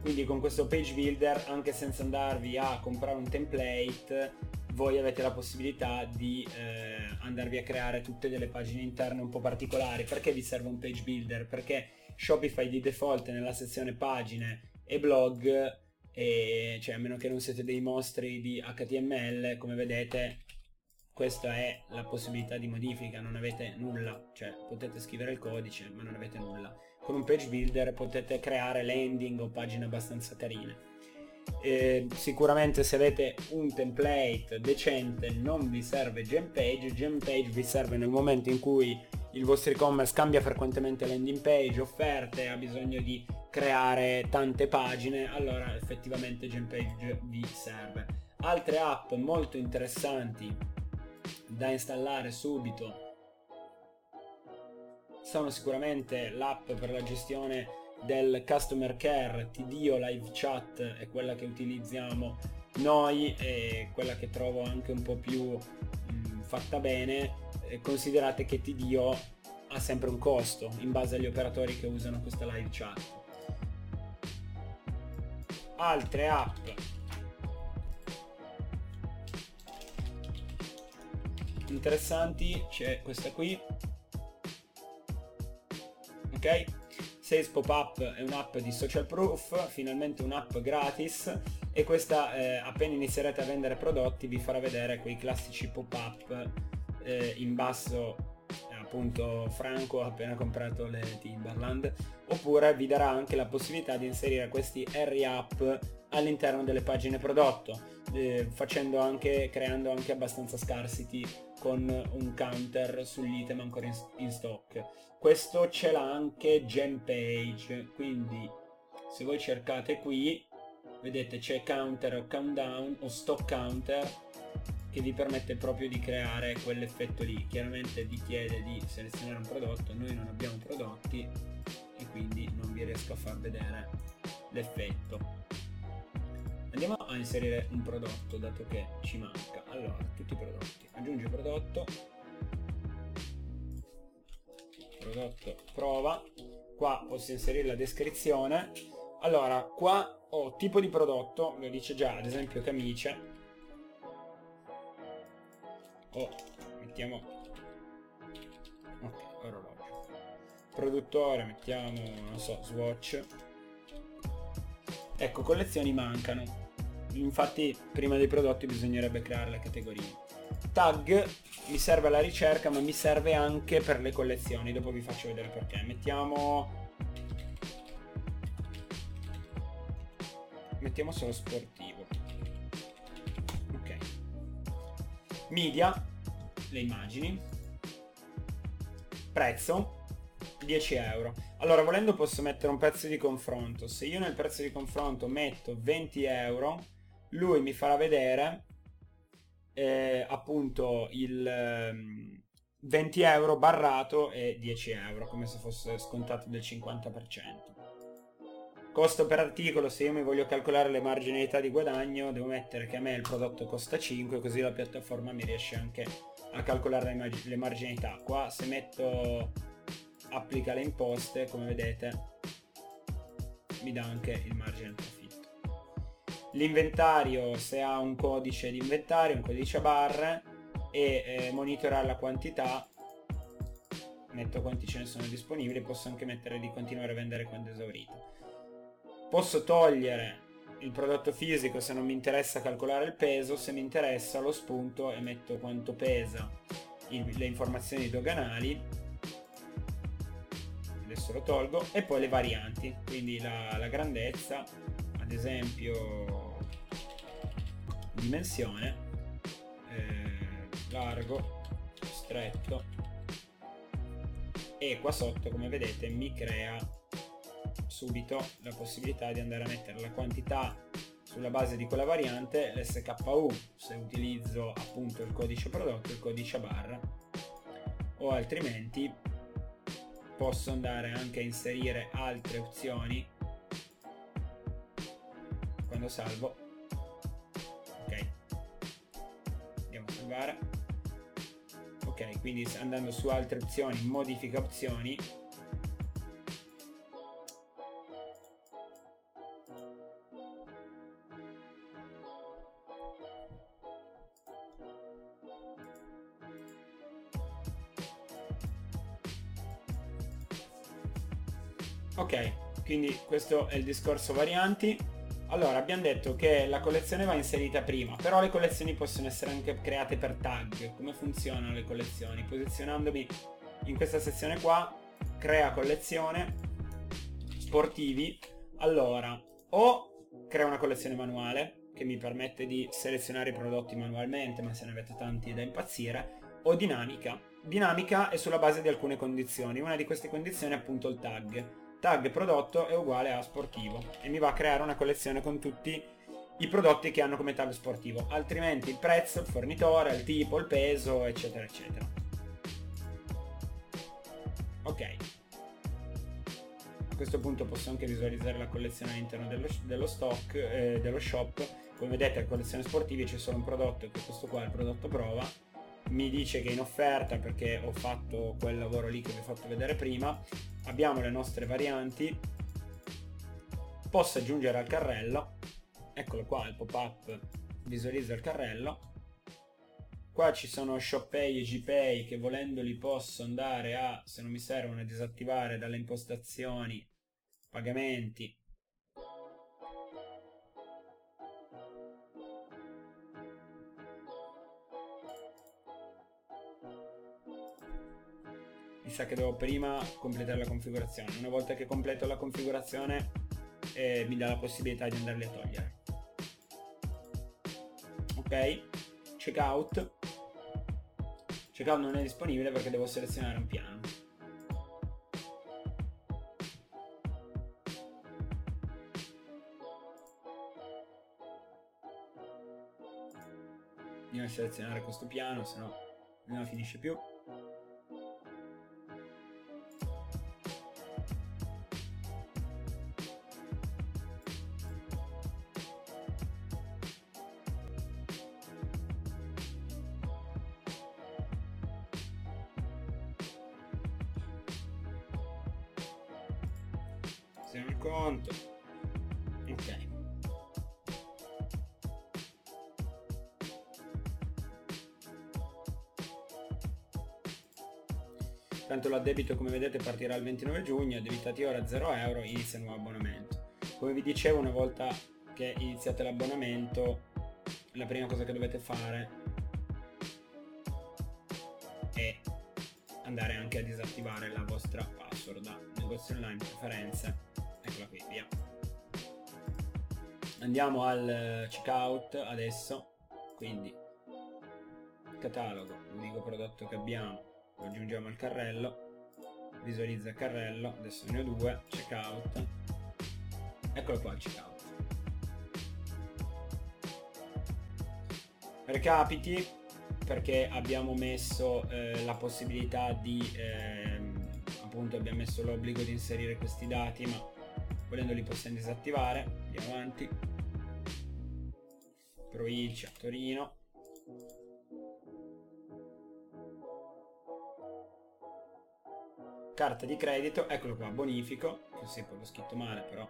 A: Quindi con questo page builder anche senza andarvi a comprare un template voi avete la possibilità di eh, andarvi a creare tutte delle pagine interne un po' particolari. Perché vi serve un page builder? Perché Shopify di default nella sezione pagine e blog e cioè a meno che non siete dei mostri di HTML come vedete questa è la possibilità di modifica, non avete nulla, cioè potete scrivere il codice ma non avete nulla. Con un page builder potete creare landing o pagine abbastanza carine. E sicuramente se avete un template decente non vi serve Genpage, Genpage vi serve nel momento in cui il vostro e-commerce cambia frequentemente landing page, offerte, ha bisogno di creare tante pagine, allora effettivamente Genpage vi serve. Altre app molto interessanti da installare subito sono sicuramente l'app per la gestione del customer care TDO Live Chat è quella che utilizziamo noi e quella che trovo anche un po' più mh, fatta bene. Considerate che TDO ha sempre un costo in base agli operatori che usano questa live chat. Altre app interessanti c'è questa qui. Ok? Sales Pop-Up è un'app di social proof finalmente un'app gratis e questa eh, appena inizierete a vendere prodotti vi farà vedere quei classici pop-up eh, in basso appunto Franco ha appena comprato le Timberland oppure vi darà anche la possibilità di inserire questi R-App all'interno delle pagine prodotto eh, facendo anche creando anche abbastanza scarcity con un counter sull'item ancora in, in stock. Questo ce l'ha anche Page quindi se voi cercate qui vedete c'è counter o countdown o stock counter che vi permette proprio di creare quell'effetto lì. Chiaramente vi chiede di selezionare un prodotto noi non abbiamo prodotti e quindi non vi riesco a far vedere l'effetto. Andiamo a inserire un prodotto dato che ci manca. Allora tutti i prodotti. Aggiungi prodotto. Prodotto prova. Qua posso inserire la descrizione. Allora qua ho tipo di prodotto lo dice già ad esempio camicie o mettiamo ok orologio produttore mettiamo non so swatch ecco collezioni mancano infatti prima dei prodotti bisognerebbe creare le categorie. Tag mi serve alla ricerca ma mi serve anche per le collezioni, dopo vi faccio vedere perché. Mettiamo... Mettiamo solo sportivo. Media, le immagini. Prezzo, 10 euro. Allora, volendo posso mettere un prezzo di confronto. Se io nel prezzo di confronto metto 20 euro, lui mi farà vedere eh, appunto il 20 ehm, euro barrato e 10 euro come se fosse scontato del 50% costo per articolo se io mi voglio calcolare le marginalità di guadagno devo mettere che a me il prodotto costa 5 così la piattaforma mi riesce anche a calcolare le, mar- le marginalità. Qua se metto applica le imposte come vedete mi dà anche il margine profitto. L'inventario se ha un codice di inventario, un codice a barre e eh, monitora la quantità metto quanti ce ne sono disponibili posso anche mettere di continuare a vendere quando esaurito posso togliere il prodotto fisico se non mi interessa calcolare il peso se mi interessa lo spunto e metto quanto pesa le informazioni doganali. Adesso lo tolgo. E poi le varianti quindi la, la grandezza ad esempio dimensione eh, largo stretto. E qua sotto come vedete mi crea subito la possibilità di andare a mettere la quantità sulla base di quella variante l'SKU se utilizzo appunto il codice prodotto il codice a barra o altrimenti posso andare anche a inserire altre opzioni quando salvo. Salvare. Ok quindi andando su altre opzioni modifica opzioni quindi questo è il discorso varianti allora, abbiamo detto che la collezione va inserita prima, però le collezioni possono essere anche create per tag. Come funzionano le collezioni? Posizionandomi in questa sezione qua, crea collezione, sportivi. Allora, o crea una collezione manuale, che mi permette di selezionare i prodotti manualmente, ma se ne avete tanti da impazzire, o dinamica. Dinamica è sulla base di alcune condizioni. Una di queste condizioni è appunto il tag tag prodotto è uguale a sportivo e mi va a creare una collezione con tutti i prodotti che hanno come tag sportivo, altrimenti il prezzo, il fornitore, il tipo, il peso, eccetera, eccetera. Ok. A questo punto posso anche visualizzare la collezione all'interno dello, dello stock, eh, dello shop. Come vedete a collezione sportive c'è solo un prodotto, che è questo qua, il prodotto prova. Mi dice che è in offerta perché ho fatto quel lavoro lì che vi ho fatto vedere prima. Abbiamo le nostre varianti. Posso aggiungere al carrello eccolo qua il pop-up visualizza il carrello qua ci sono ShopPay e GPay che volendoli posso andare a se non mi servono a disattivare dalle impostazioni pagamenti mi sa che devo prima completare la configurazione. Una volta che completo la configurazione eh, mi dà la possibilità di andarli a togliere. Ok? Checkout checkout non è disponibile perché devo selezionare un piano. Andiamo selezionare questo piano se no non finisce più Siamo in conto. Ok. Tanto l'addebito come vedete partirà il 29 giugno, debitati ora 0 euro, inizia il nuovo abbonamento. Come vi dicevo una volta che iniziate l'abbonamento, la prima cosa che dovete fare è andare anche a disattivare la vostra password da negozio online preferenze Andiamo al checkout adesso, quindi catalogo, l'unico prodotto che abbiamo, lo aggiungiamo al carrello, visualizza il carrello, adesso ne ho due, checkout, eccolo qua il checkout. Recapiti perché abbiamo messo eh, la possibilità di eh, appunto abbiamo messo l'obbligo di inserire questi dati ma volendo li possiamo disattivare. Andiamo avanti provincia Torino. Carta di credito eccolo qua bonifico. Che poi l'ho scritto male però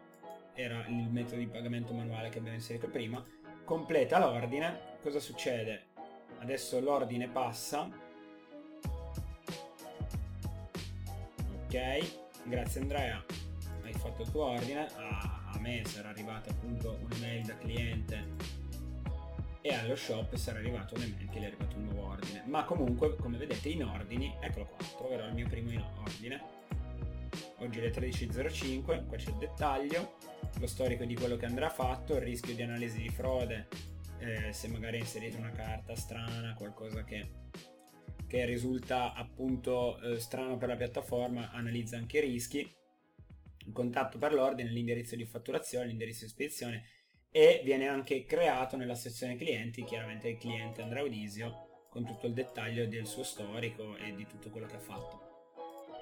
A: era il metodo di pagamento manuale che abbiamo inserito prima. Completa l'ordine. Cosa succede? Adesso l'ordine passa. Ok grazie Andrea. Fatto il tuo ordine, a, a me sarà arrivata appunto un'email da cliente e allo shop sarà arrivato un'email che gli è arrivato un nuovo ordine. Ma comunque, come vedete, in ordini, eccolo qua, troverò il mio primo in ordine. Oggi è le 13.05, qua c'è il dettaglio, lo storico di quello che andrà fatto, il rischio di analisi di frode, eh, se magari inserite una carta strana, qualcosa che, che risulta appunto eh, strano per la piattaforma, analizza anche i rischi il contatto per l'ordine, l'indirizzo di fatturazione, l'indirizzo di spedizione e viene anche creato nella sezione clienti, chiaramente il cliente Andrea Audisio con tutto il dettaglio del suo storico e di tutto quello che ha fatto.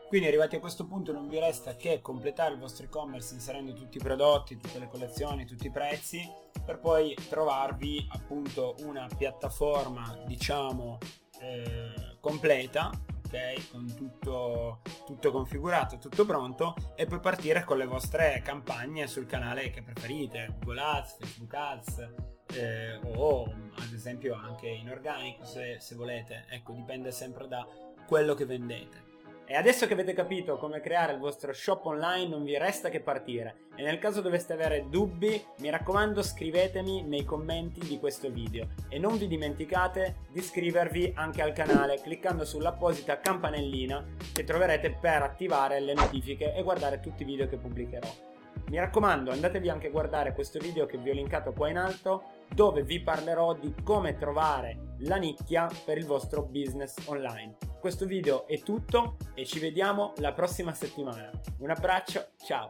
A: Quindi arrivati a questo punto non vi resta che completare il vostro e-commerce inserendo tutti i prodotti, tutte le collezioni, tutti i prezzi per poi trovarvi appunto una piattaforma diciamo eh, completa ok? Con tutto, tutto configurato, tutto pronto e poi partire con le vostre campagne sul canale che preferite, Google Ads, Facebook Ads eh, o ad esempio anche in organico se, se volete, ecco dipende sempre da quello che vendete. E adesso che avete capito come creare il vostro shop online non vi resta che partire. E nel caso doveste avere dubbi mi raccomando scrivetemi nei commenti di questo video. E non vi dimenticate di iscrivervi anche al canale cliccando sull'apposita campanellina che troverete per attivare le notifiche e guardare tutti i video che pubblicherò. Mi raccomando andatevi anche a guardare questo video che vi ho linkato qua in alto dove vi parlerò di come trovare la nicchia per il vostro business online. Questo video è tutto e ci vediamo la prossima settimana. Un abbraccio, ciao!